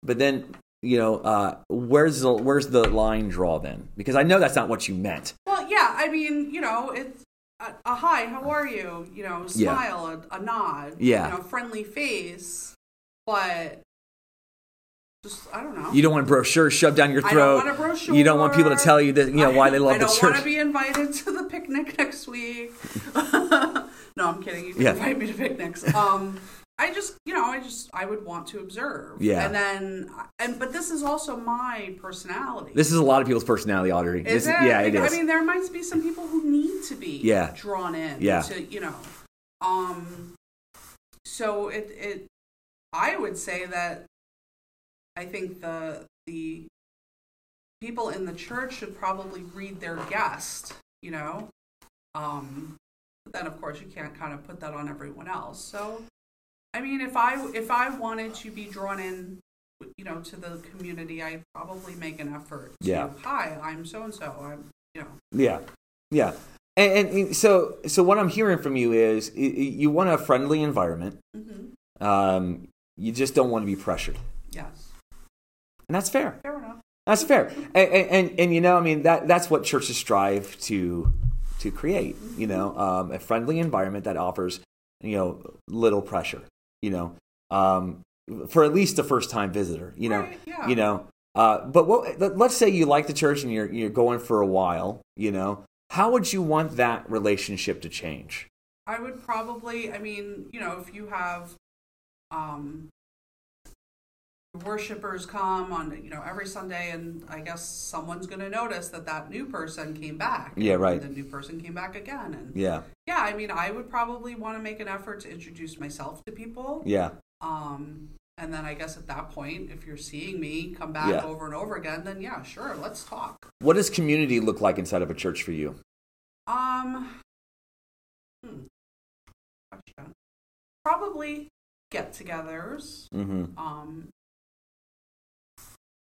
But then, you know, uh, where's the where's the line draw then? Because I know that's not what you meant. well, yeah. I mean, you know, it's a, a hi. How are you? You know, Yeah. smile, a, a nod. Yeah. You know, friendly face, but. Just, I don't know. You don't want brochures shoved down your I throat. don't want a brochure. You don't want people to tell you that you know why they love the church. I don't want to be invited to the picnic [LAUGHS] next week. [LAUGHS] no, I'm kidding. You can Yeah. invite me to picnics. Um, I just, you know, I just, I would want to observe. Yeah. And then, and but this is also my personality. This is a lot of people's personality, Audrey. is This- it? Yeah, it is. I mean, there might be some people who need to be Yeah. drawn in. Yeah. To you know, um, so it it, I would say that I think the the people in the church should probably read their guest. You know, um, but then of course you can't kind of put that on everyone else. So, I mean, if I if I wanted to be drawn in. You know, to the community, I'd probably make an effort. To, Yeah. Hi, I'm so and so. I'm, you know, Yeah, yeah. And, and so, so what I'm hearing from you is you want a friendly environment. hmm Um, you just don't want to be pressured, yes, and that's fair. fair enough. That's fair. And, and, and, and you know, I mean, that that's what churches strive to to create. You know, um, a friendly environment that offers you know little pressure. You know, um, for at least a first time visitor. You know, Right, yeah. you know. Uh, but what, let- let's say you like the church and you're you're going for a while. You know, how would you want that relationship to change? I would probably, I mean, you know, if you have um, worshipers come on, you know, every Sunday, and I guess someone's going to notice that that new person came back. Yeah, and right. The new person came back again, and Yeah, yeah, I mean, I would probably want to make an effort to introduce myself to people. yeah, Um, and then I guess at that point, if you're seeing me come back Yeah. over and over again, then yeah, sure, let's talk. What does community look like inside of a church for you? Um, hmm. Probably get-togethers. Mm-hmm. Um,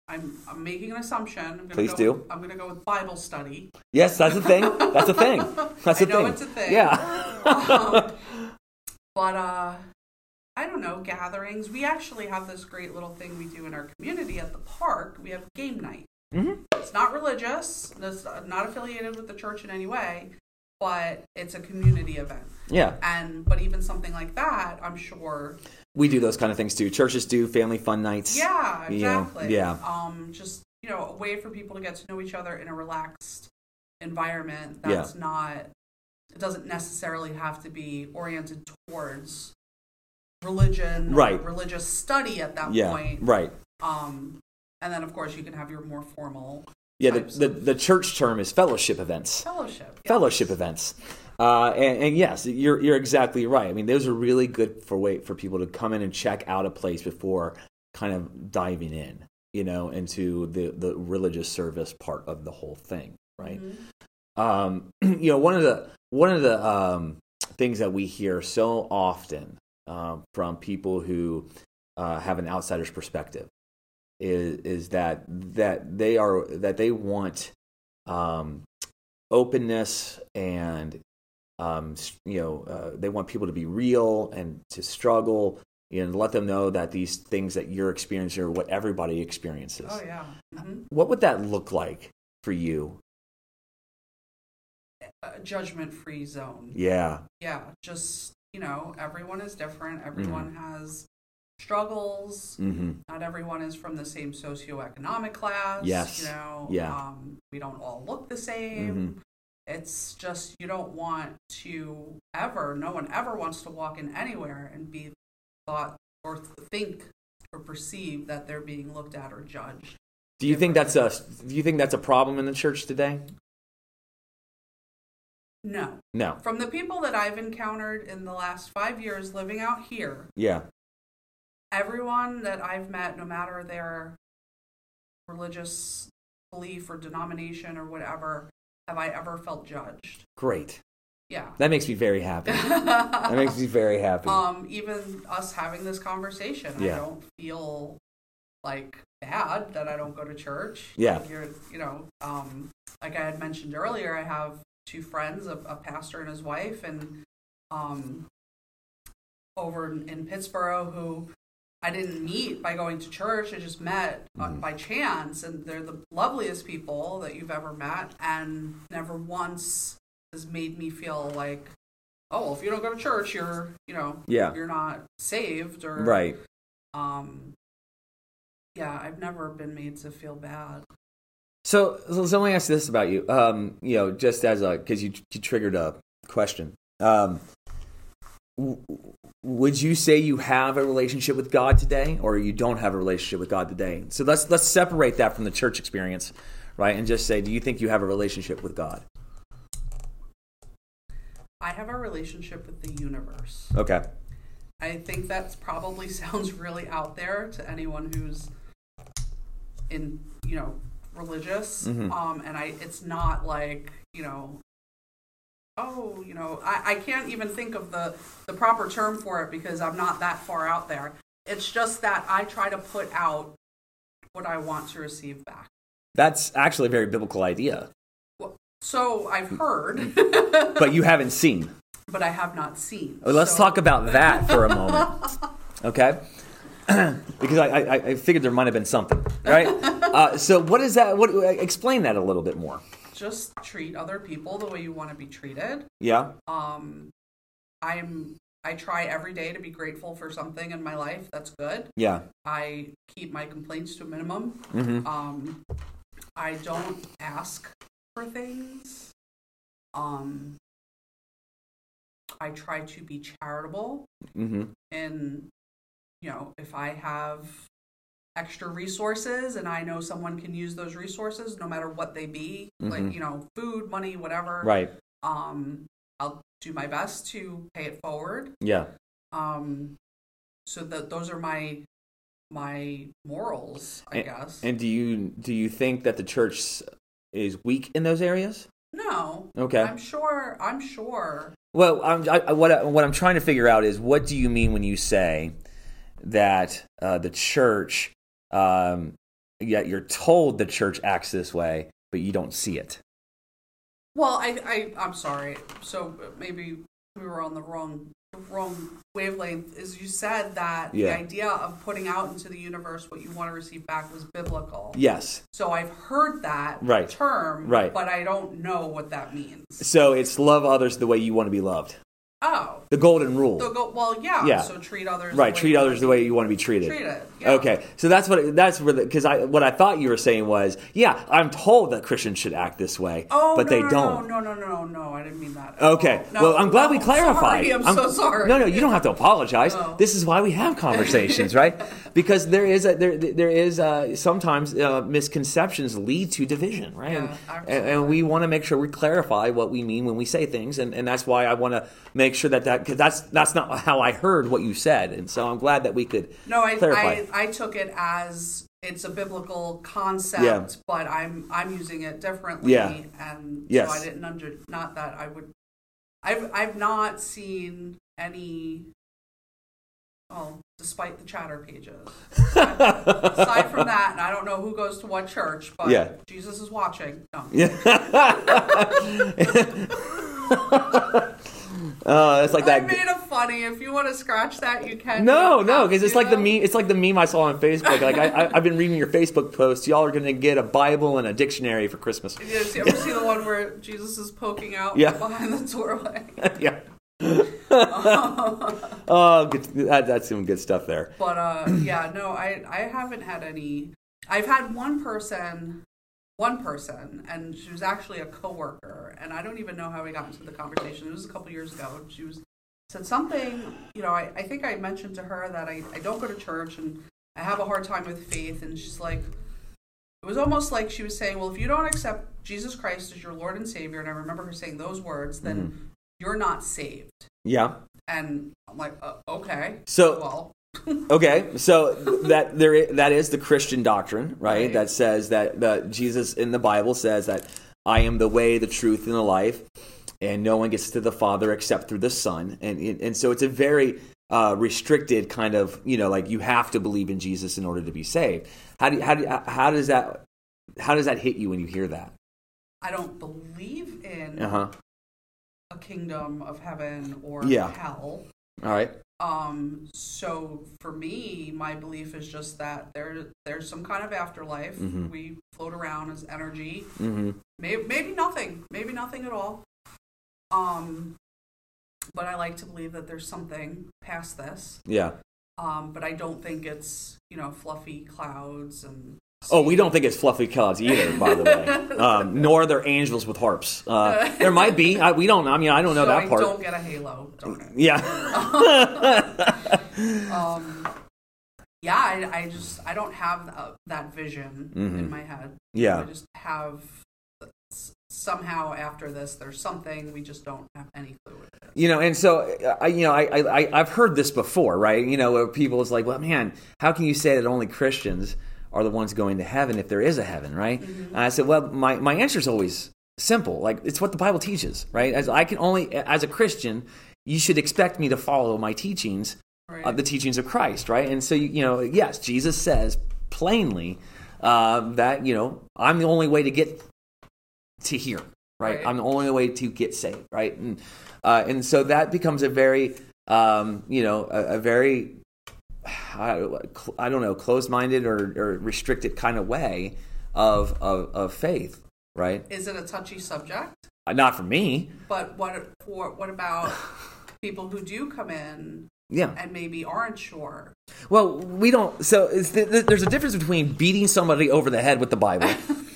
I'm I'm making an assumption. I'm gonna Please go do. With, I'm going to go with Bible study. Yes, that's a thing. That's a thing. [LAUGHS] That's a I know thing. it's a thing. Yeah. Um, [LAUGHS] but uh, I don't know gatherings. We actually have this great little thing we do in our community at the park. We have game night. Mhm. It's not religious. It's not affiliated with the church in any way, but it's a community event. yeah. And but even something like that, I'm sure. We do those kind of things too. Churches do family fun nights. Yeah, You know, exactly. yeah. Um, just you know, a way for people to get to know each other in a relaxed environment. Yeah. That's not. It doesn't necessarily have to be oriented towards religion Right. or religious study at that Yeah. point. Right. Um, and then of course you can have your more formal Yeah. The, the the church term is fellowship events. fellowship. yes. fellowship events. Uh, and, and yes, you're you're exactly right. I mean, those are really good for wait for people to come in and check out a place before kind of diving in, you know, into the the religious service part of the whole thing, right? Mhm. Um, [CLEARS THROAT] you know, one of the one of the um, things that we hear so often um, from people who uh, have an outsider's perspective is is that that they are that they want um, openness and um, you know uh, they want people to be real and to struggle and let them know that these things that you're experiencing are what everybody experiences. Oh yeah. hmm What would that look like for you? A judgment-free zone. Yeah, yeah, just you know, everyone is different. Everyone Mm-hmm. has struggles. hmm Not everyone is from the same socioeconomic class. Yes. you know, Yeah. Um, we don't all look the same. It's just you don't want to ever. No one ever wants to walk in anywhere and be thought or think or perceive that they're being looked at or judged. Do you think that's a Do you think that's a problem in the church today? No, No. from the people that I've encountered in the last five years living out here, Yeah. everyone that I've met, no matter their religious belief or denomination or whatever, have I ever felt judged? Great. Yeah. That makes me very happy. That makes me very happy. [LAUGHS] um, even us having this conversation, I don't feel like bad that I don't go to church. Yeah. Like you're, you know, um, like I had mentioned earlier, I have two friends, a, a pastor and his wife, and um, over in, in Pittsboro who I didn't meet by going to church. I just met Mhm. by chance, and they're the loveliest people that you've ever met, and never once has made me feel like, oh, well, if you don't go to church, you're, you know, Yeah. you're not saved, or right. um, yeah, I've never been made to feel bad. So, so, so let me ask this about you. Um, you know, just as a because you, you triggered a question. Um, would you say you have a relationship with God today, or you don't have a relationship with God today? So let's let's separate that from the church experience, right? And just say, do you think you have a relationship with God? I have a relationship with the universe. Okay. I think that probably [LAUGHS] sounds really out there to anyone who's in, you know, religious. Mhm. Um, and I, it's not like, you know, oh, you know, I, I can't even think of the, the proper term for it because I'm not that far out there. It's just that I try to put out what I want to receive back. That's actually a very biblical idea, So I've heard, [LAUGHS] but you haven't seen. but I have not seen. Well, let's So- talk about that for a moment, [LAUGHS] okay? [CLEARS THROAT] because I, I, I figured there might have been something, right? [LAUGHS] uh, so, what is that? What explain that a little bit more? Just treat other people the way you want to be treated. Yeah. um i'm I try every day to be grateful for something in my life that's good. Yeah. I keep my complaints to a minimum. Mm-hmm. Um, I don't ask for things. Um, I try to be charitable, Mm-hmm. and you know, if I have extra resources and I know someone can use those resources, no matter what they be, Mhm. like you know, food, money, whatever. Right. Um, I'll do my best to pay it forward. Yeah. Um, so that those are my my morals, I guess. And do you do you think that the church is weak in those areas? no, Okay. I'm sure. I'm sure. Well, I'm, I, what I, what I'm trying to figure out is what do you mean when you say that uh, the church, um, yeah, you're told the church acts this way, but you don't see it. Well, I, I I'm sorry. So maybe we were on the wrong wrong wavelength. Is you said that Yeah. the idea of putting out into the universe what you want to receive back was biblical. Yes. So I've heard that Right. term, Right. but I don't know what that means. So it's love others the way you want to be loved. Oh, The golden rule. so go, well, yeah. Yeah. So treat others right. the way Treat you others want the way you want to be treated. treated. Yeah. Okay, so that's what that's where because I what I thought you were saying was yeah I'm told that Christians should act this way, Oh, but no, they no, don't. No, no, no, no, no. I didn't mean that. Okay. No, well, I'm glad we clarified. Sorry, I'm, so sorry. No, no, you don't have to apologize. This is why we have conversations, right? [LAUGHS] Because there is a, there there is uh sometimes uh, misconceptions lead to division, right? Yeah, and, and, and we want to make sure we clarify what we mean when we say things, and, and that's why I want to make sure that that because that's that's not how I heard what you said, and so I'm glad that we could No, I, clarify. I I took it as it's a biblical concept, Yeah. but I'm I'm using it differently. Yeah. And Yes. so I didn't under not that I would I've I've not seen any Oh, despite the chatter pages. [LAUGHS] Aside from that, and I don't know who goes to what church, but Yeah. Jesus is watching. No. [LAUGHS] [LAUGHS] Uh, it's like I that. made it funny. If you want to scratch that, you can. No, You no, because it's like the meme. It's like the meme I saw on Facebook. Like I, I, I've been reading your Facebook posts. Y'all are going to get a Bible and a dictionary for Christmas. You ever see- ever see the one where Jesus is poking out Yeah. behind the doorway? [LAUGHS] yeah. [LAUGHS] oh, good, that, that's some good stuff there. But uh, yeah, no, I I haven't had any. I've had one person, one person, and she was actually a coworker, and I don't even know how we got into the conversation. It was a couple years ago. and She was said something. You know, I, I think I mentioned to her that I I don't go to church and I have a hard time with faith, and she's like. It was almost like she was saying, "Well, if you don't accept Jesus Christ as your Lord and Savior," and I remember her saying those words, then you're not saved. Yeah. And I'm like, uh, okay. So- well, Okay, so that there—that is the Christian doctrine, right? Right. That says that that Jesus in the Bible says that I am the way, the truth, and the life, and no one gets to the Father except through the Son, and and so it's a very uh, restricted kind of you know like you have to believe in Jesus in order to be saved. How do you, how do you, how does that how does that hit you when you hear that? I don't believe in Uh huh. a kingdom of heaven or Yeah. hell. All right. Um, so for me, my belief is just that there there's some kind of afterlife. Mhm. We float around as energy. Mm-hmm. Maybe maybe nothing. Maybe nothing at all. Um, but I like to believe that there's something past this. Yeah. Um, but I don't think it's you know fluffy clouds and. Oh, we don't think it's fluffy clouds either, by the way. [LAUGHS] Um, nor are there angels with harps. Uh, there might be. I, we don't. I mean, I don't know so that I part. don't get a halo. It. Yeah. [LAUGHS] um, yeah, I, I just I don't have uh, that vision Mhm. in my head. Yeah. I just have somehow after this, there's something we just don't have any clue what it is. You know, and so I, you know, I, I, I've heard this before, right? You know, where people is like, well, man, how can you say that only Christians are the ones going to heaven if there is a heaven, right? Mm-hmm. And I said, well, my, my answer is always simple. Like, it's what the Bible teaches, right? As I can only, as a Christian, you should expect me to follow my teachings, Right. uh, the teachings of Christ, right? And so, you, you know, yes, Jesus says plainly uh, that, you know, I'm the only way to get to here, right? Right. I'm the only way to get saved, right? And uh, and so that becomes a very, um, you know, a, a very, I, I don't know, closed-minded or, or restricted kind of way of, of of faith, right? Is it a touchy subject? Uh, Not for me. But what for? What about people who do come in Yeah. and maybe aren't sure. Well, we don't. So it's th- th- there's a difference between beating somebody over the head with the Bible, [LAUGHS]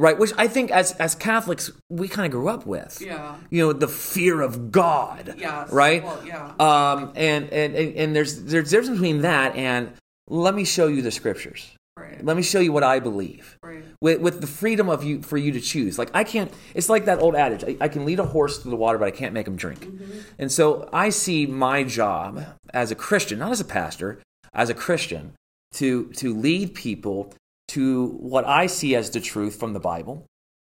right? Which I think as as Catholics we kind of grew up with. Yeah. You know, the fear of God. Yes. Right. Well, yeah. Um. And and and, and there's there's difference between that and let me show you the scriptures. right. Let me show you what I believe. Right. With, with the freedom of you for you to choose. Like I can't. It's like that old adage. I, I can lead a horse through the water, but I can't make him drink. And so I see my job as a Christian, not as a pastor, as a Christian, to to lead people to what I see as the truth from the Bible,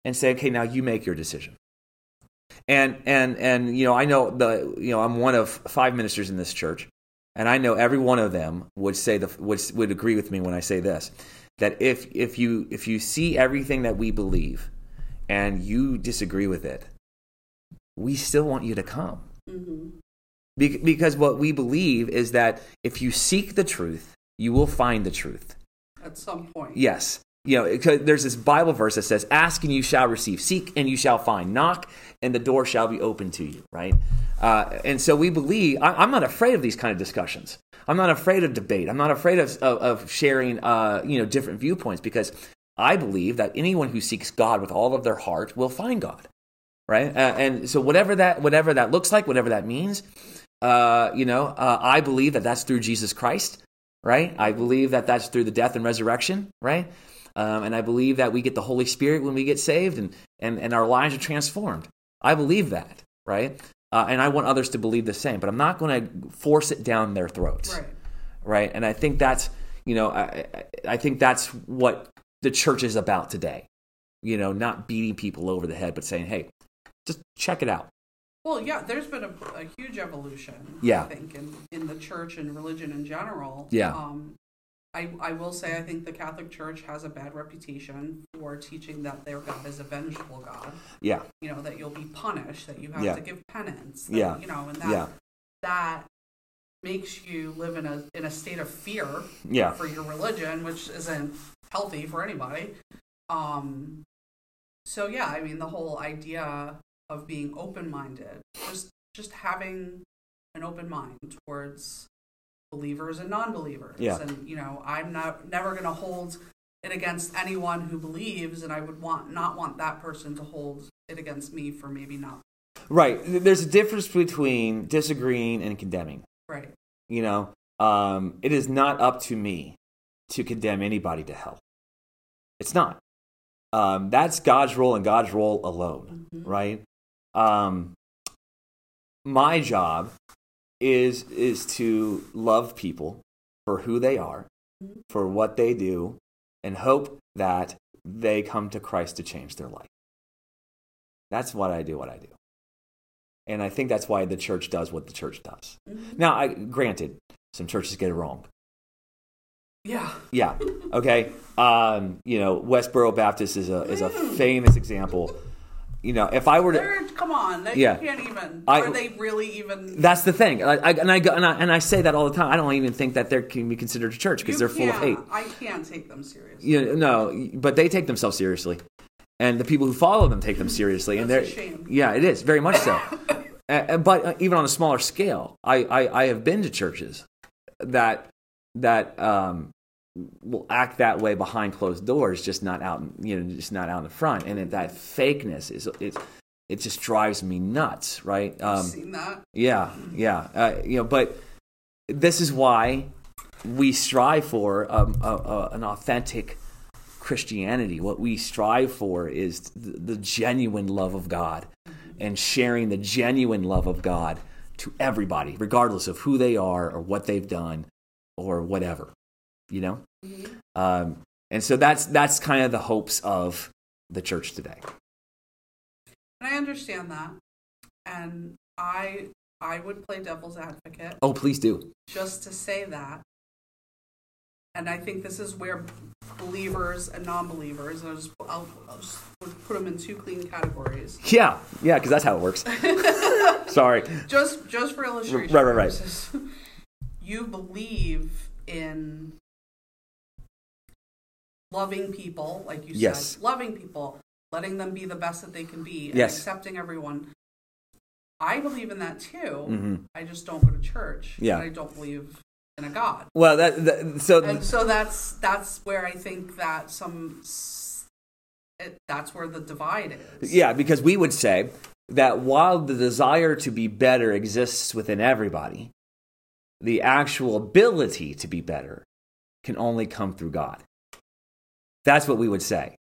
and say, okay, now you make your decision. And and and you know, I know the you know I'm one of five ministers in this church, and I know every one of them would say the would would agree with me when I say this that if if you if you see everything that we believe and you disagree with it, we still want you to come. Mm-hmm. Be- because what we believe is that if you seek the truth, you will find the truth. At some point. Yes. You know, there's this Bible verse that says, Ask and you shall receive, seek and you shall find, knock and the door shall be open to you, right? Uh, and so we believe, I, I'm not afraid of these kind of discussions. I'm not afraid of debate. I'm not afraid of, of, of sharing, uh, you know, different viewpoints because I believe that anyone who seeks God with all of their heart will find God, right? Uh, and so whatever that, whatever that looks like, whatever that means, uh, you know, uh, I believe that that's through Jesus Christ, right? I believe that that's through the death and resurrection, right? Um, and I believe that we get the Holy Spirit when we get saved and, and, and our lives are transformed. I believe that, right? Uh, and I want others to believe the same, but I'm not going to force it down their throats, Right. right? And I think that's, you know, I, I- I think that's what the church is about today. You know, not beating people over the head, but saying, hey, just check it out. Well, yeah, there's been a, a huge evolution, Yeah. I think, in, in the church and religion in general. Yeah. Um, I, I will say I think the Catholic Church has a bad reputation for teaching that their God is a vengeful God. Yeah, You know, that you'll be punished, that you have Yeah. to give penance. That, Yeah. You know, and that Yeah. that makes you live in a in a state of fear yeah, for your religion, which isn't healthy for anybody. Um, so yeah, I mean, the whole idea of being open minded, just just having an open mind towards believers and non-believers, Yeah. and you know, I'm not never going to hold it against anyone who believes, and I would want not want that person to hold it against me for maybe not right. There's a difference between disagreeing and condemning. right. You know, um, it is not up to me to condemn anybody to hell. It's not. Um, that's God's role and God's role alone, right? Um, my job is is to love people for who they are, for what they do, and hope that they come to Christ to change their life. That's what I do. What I do. And I think that's why the church does what the church does. Now, I, granted, some churches get it wrong. Yeah. Yeah. Okay. [LAUGHS] Um, you know, Westboro Baptist is a is a famous example. You know, if I were to, They're, come on, they Yeah. can't even. I- are they really even? that's the thing. I, I, and I go- and I and I say that all the time. I don't even think that they can be considered a church because they're full of hate. I can't take them seriously. You know, no, but they take themselves seriously, and the people who follow them take them seriously. and they're a shame. yeah, it is very much so. [LAUGHS] Uh, but uh, even on a smaller scale, I, I I have been to churches that that um, will act that way behind closed doors, just not out, in- you know, just not out in the front, and that fakeness is it. It just drives me nuts, right? Um, seen that. yeah, yeah. Uh, you know, but this is why we strive for um, a, a, an authentic Christianity. What we strive for is the, the genuine love of God and sharing the genuine love of God to everybody, regardless of who they are or what they've done or whatever. You know, um, and so that's that's kind of the hopes of the church today. And I understand that. And I I would play devil's advocate Oh, please do. just to say that. And I think this is where believers and non-believers, I'll just, I'll, I'll just put them in two clean categories. Yeah, yeah, because that's how it works. [LAUGHS] Sorry. Just just for illustration Right, right, right. purposes. You believe in loving people, like you Yes. said, loving people, letting them be the best that they can be, and Yes. accepting everyone. I believe in that too. hmm I just don't go to church. Yeah. And I don't believe in a God. Well, that, that so And so that's that's where I think that some it, that's where the divide is. Yeah, because we would say that while the desire to be better exists within everybody, the actual ability to be better can only come through God. That's what we would say.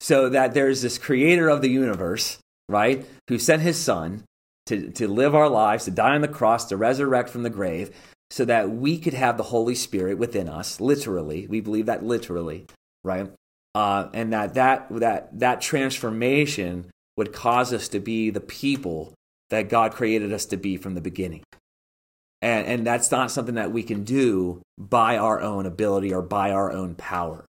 So that there's this creator of the universe, right, who sent his son to, to live our lives, to die on the cross, to resurrect from the grave, so that we could have the Holy Spirit within us, literally. We believe that literally, right? Uh, and that, that that that transformation would cause us to be the people that God created us to be from the beginning. And, and that's not something that we can do by our own ability or by our own power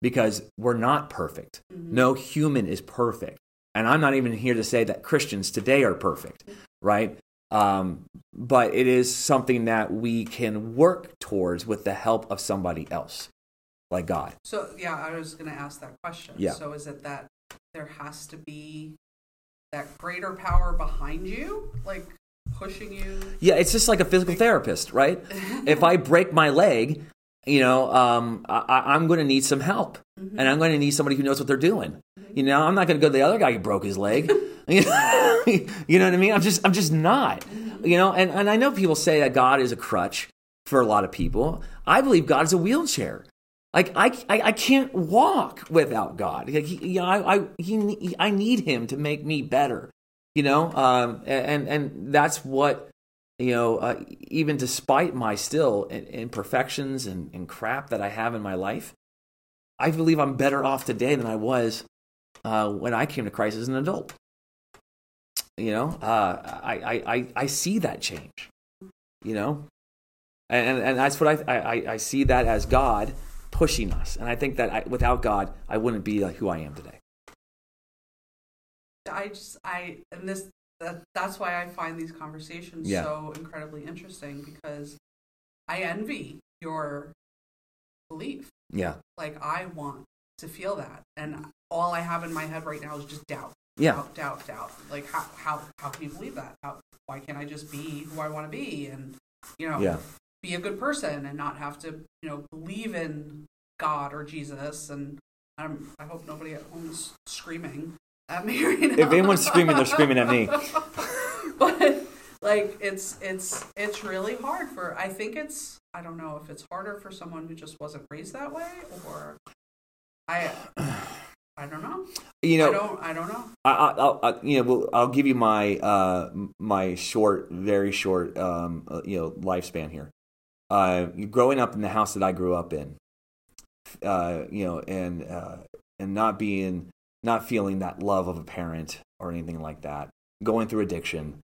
because we're not perfect. No human is perfect. And I'm not even here to say that Christians today are perfect, right? Um, but it is something that we can work towards with the help of somebody else, like God. So yeah, I was going to ask that question. Yeah. So is it that there has to be that greater power behind you, like pushing you? Yeah, it's just like a physical therapist, right? [LAUGHS] if I break my leg, you know, um, I, I'm going to need some help, and I'm going to need somebody who knows what they're doing. You know, I'm not going to go to the other guy who broke his leg. [LAUGHS] [LAUGHS] you, know, what I mean? I'm just, I'm just not. You know, and, and I know people say that God is a crutch for a lot of people. I believe God is a wheelchair. Like I, I, I can't walk without God. Like he, you know, I, I, he, I need Him to make me better. You know, um, and and that's what you know. Uh, even despite my still imperfections and, and crap that I have in my life, I believe I'm better off today than I was uh, when I came to Christ as an adult. You know, uh, I, I, I, see that change. You know, and and that's what I, I I see that as God pushing us, and I think that I, without God, I wouldn't be like who I am today. I just I and this that, that's why I find these conversations Yeah. so incredibly interesting because I envy your belief. Yeah, Like I want to feel that, and all I have in my head right now is just doubt. Yeah. doubt, doubt, doubt. Like how how how can you believe that? How why can't I just be who I want to be and you know yeah, be a good person and not have to you know believe in God or Jesus? And I'm, I hope nobody at home is screaming at me [LAUGHS] right now. If anyone's screaming, they're screaming at me. [LAUGHS] but like it's it's it's really hard for I think it's I don't know if it's harder for someone who just wasn't raised that way or I I don't know. You know, I don't I don't know. I, I, I'll, I, you know, well, I'll give you my uh, my short, very short, um, uh, you know, lifespan here. Uh, growing up in the house that I grew up in, uh, you know, and uh, and not being, not feeling that love of a parent or anything like that, going through addiction.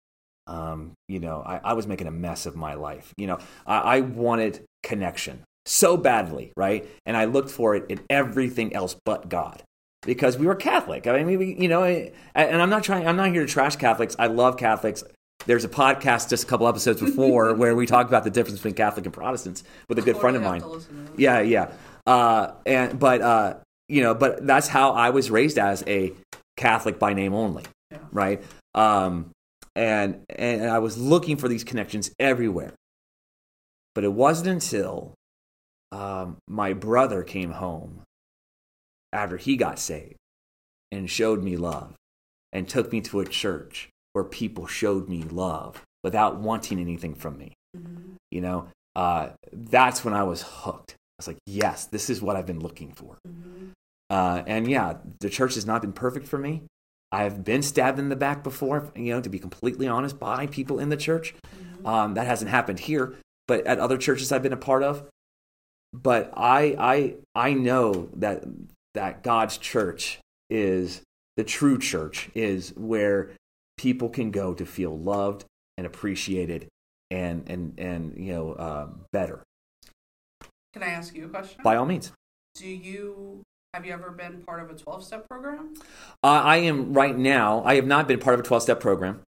Um, you know, I, I was making a mess of my life. You know, I, I wanted connection so badly, right? And I looked for it in everything else but God because we were Catholic. I mean, we, you know, and I'm not trying. I'm not here to trash Catholics. I love Catholics. There's a podcast just a couple episodes before [LAUGHS] where we talked about the difference between Catholic and Protestants with a good friend of mine. have to listen to it. Yeah, yeah. Uh, and but uh, you know, but that's how I was raised as a Catholic by name only, Yeah. right? Um, and and I was looking for these connections everywhere, but it wasn't until um, my brother came home after he got saved and showed me love and took me to a church where people showed me love without wanting anything from me Mhm. you know uh, that's when i was hooked i was like yes this is what i've been looking for Mhm. Uh, and yeah the church has not been perfect for me. I've been stabbed in the back before you know to be completely honest by people in the church. Um, that hasn't happened here but at other churches i've been a part of. But i i i know that that god's church is the true church is where people can go to feel loved and appreciated and and and you know uh, better. Can I ask you a question? by all means. Do you have you ever been part of a 12 step program? uh, i am right now i have not been part of a 12-step program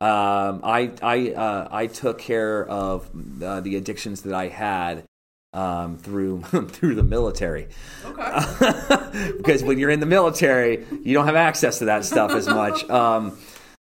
um, i i uh, i took care of uh, the addictions that i had um, through [LAUGHS] through the military Okay. [LAUGHS] because when you're in the military, you don't have access to that stuff as much. [LAUGHS] Um,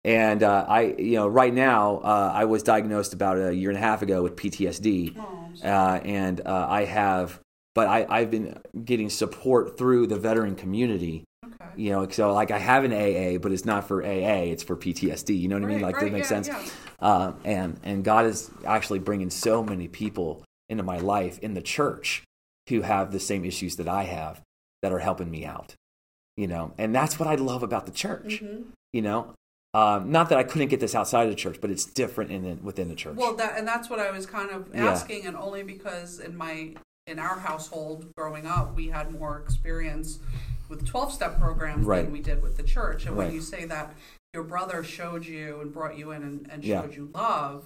And uh, I, you know, right now uh, I was diagnosed about a year and a half ago with PTSD, Oh, uh, and uh, I have, but I, I've been getting support through the veteran community. okay. You know, so like I have an AA, but it's not for AA; it's for PTSD. You know what I mean? Like, right, that makes yeah, sense. yeah. Uh, and and God is actually bringing so many people into my life in the church who have the same issues that I have that are helping me out. You know, and that's what I love about the church. Mhm. You know, um, not that I couldn't get this outside of the church, but it's different in it, within the church. Well, that and that's what I was kind of Yeah. asking, and only because in my in our household growing up, we had more experience with twelve step programs Right. than we did with the church. And Right. when you say that your brother showed you and brought you in and, and Yeah. showed you love,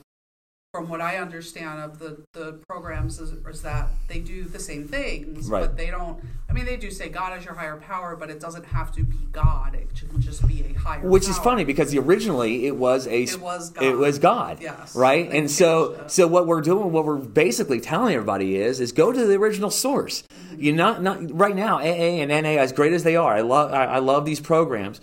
from what I understand of the the programs is, is that they do the same things, Right. but they don't. I mean, they do say God is your higher power, but it doesn't have to be God. It can just be a higher. which is funny because originally it was a It was God. it was God, Yes. right? They And so it. so what we're doing, what we're basically telling everybody is is go to the original source. Mm-hmm. You not not right now AA and NA as great as they are, I love I, I love these programs.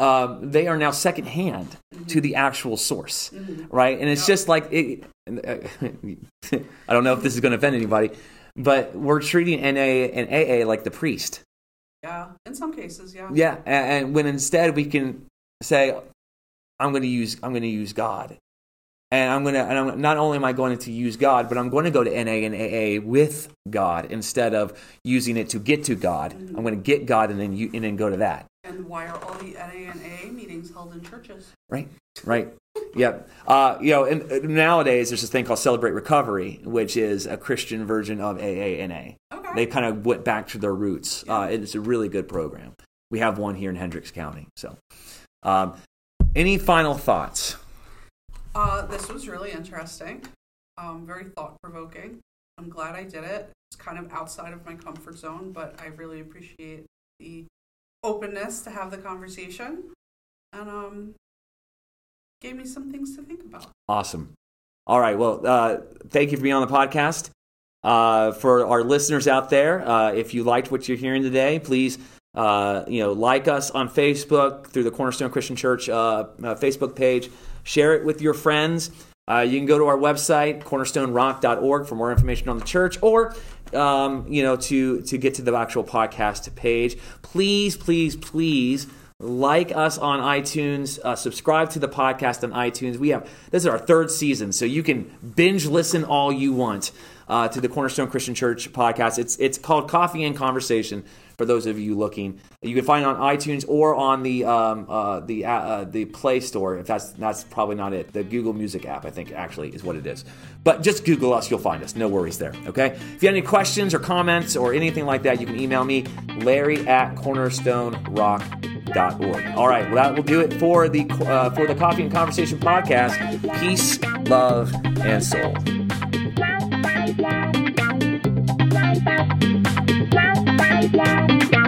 Um, they are now secondhand Mm-hmm. to the actual source, right? And it's just like it, [LAUGHS] I don't know if this is going to offend anybody, but we're treating NA and AA like the priest. Yeah, in some cases, yeah. Yeah, and, and when instead we can say, "I'm going to use I'm going to use God," and I'm going to and I'm, not only am I going to use God, but I'm going to go to NA and AA with God instead of using it to get to God. I'm going to get God and then you and then go to that. And why are all the NA and AA meetings held in churches? Right, right. Yep. Uh, you know, and uh, nowadays there's this thing called Celebrate Recovery, which is a Christian version of AA and A. Okay. They kind of went back to their roots. Uh, it's a really good program. We have one here in Hendricks County. So, um, any final thoughts? Uh, this was really interesting, um, very thought provoking. I'm glad I did it. It's kind of outside of my comfort zone, but I really appreciate the openness to have the conversation, and um, gave me some things to think about. Awesome. All right. Well, uh, thank you for being on the podcast. Uh, for our listeners out there, uh, if you liked what you're hearing today, please uh, you know like us on Facebook through the Cornerstone Christian Church uh, uh, Facebook page. Share it with your friends. Uh, you can go to our website cornerstonerock.org for more information on the church, or um, you know to to get to the actual podcast page. Please, please, please like us on iTunes, uh, subscribe to the podcast on iTunes. We have this is our third season, so you can binge listen all you want uh, to the Cornerstone Christian Church podcast. It's it's called Coffee and Conversation. For those of you looking, you can find it on iTunes or on the um, uh, the uh, uh, the Play Store. If that's that's probably not it, the Google Music app, I think actually is what it is. But just Google us, you'll find us. No worries there. Okay. If you have any questions or comments or anything like that, you can email me, Larry at cornerstonerock.org. All right. Well, that will do it for the uh, for the Coffee and Conversation podcast. Peace, love, and soul. bailar.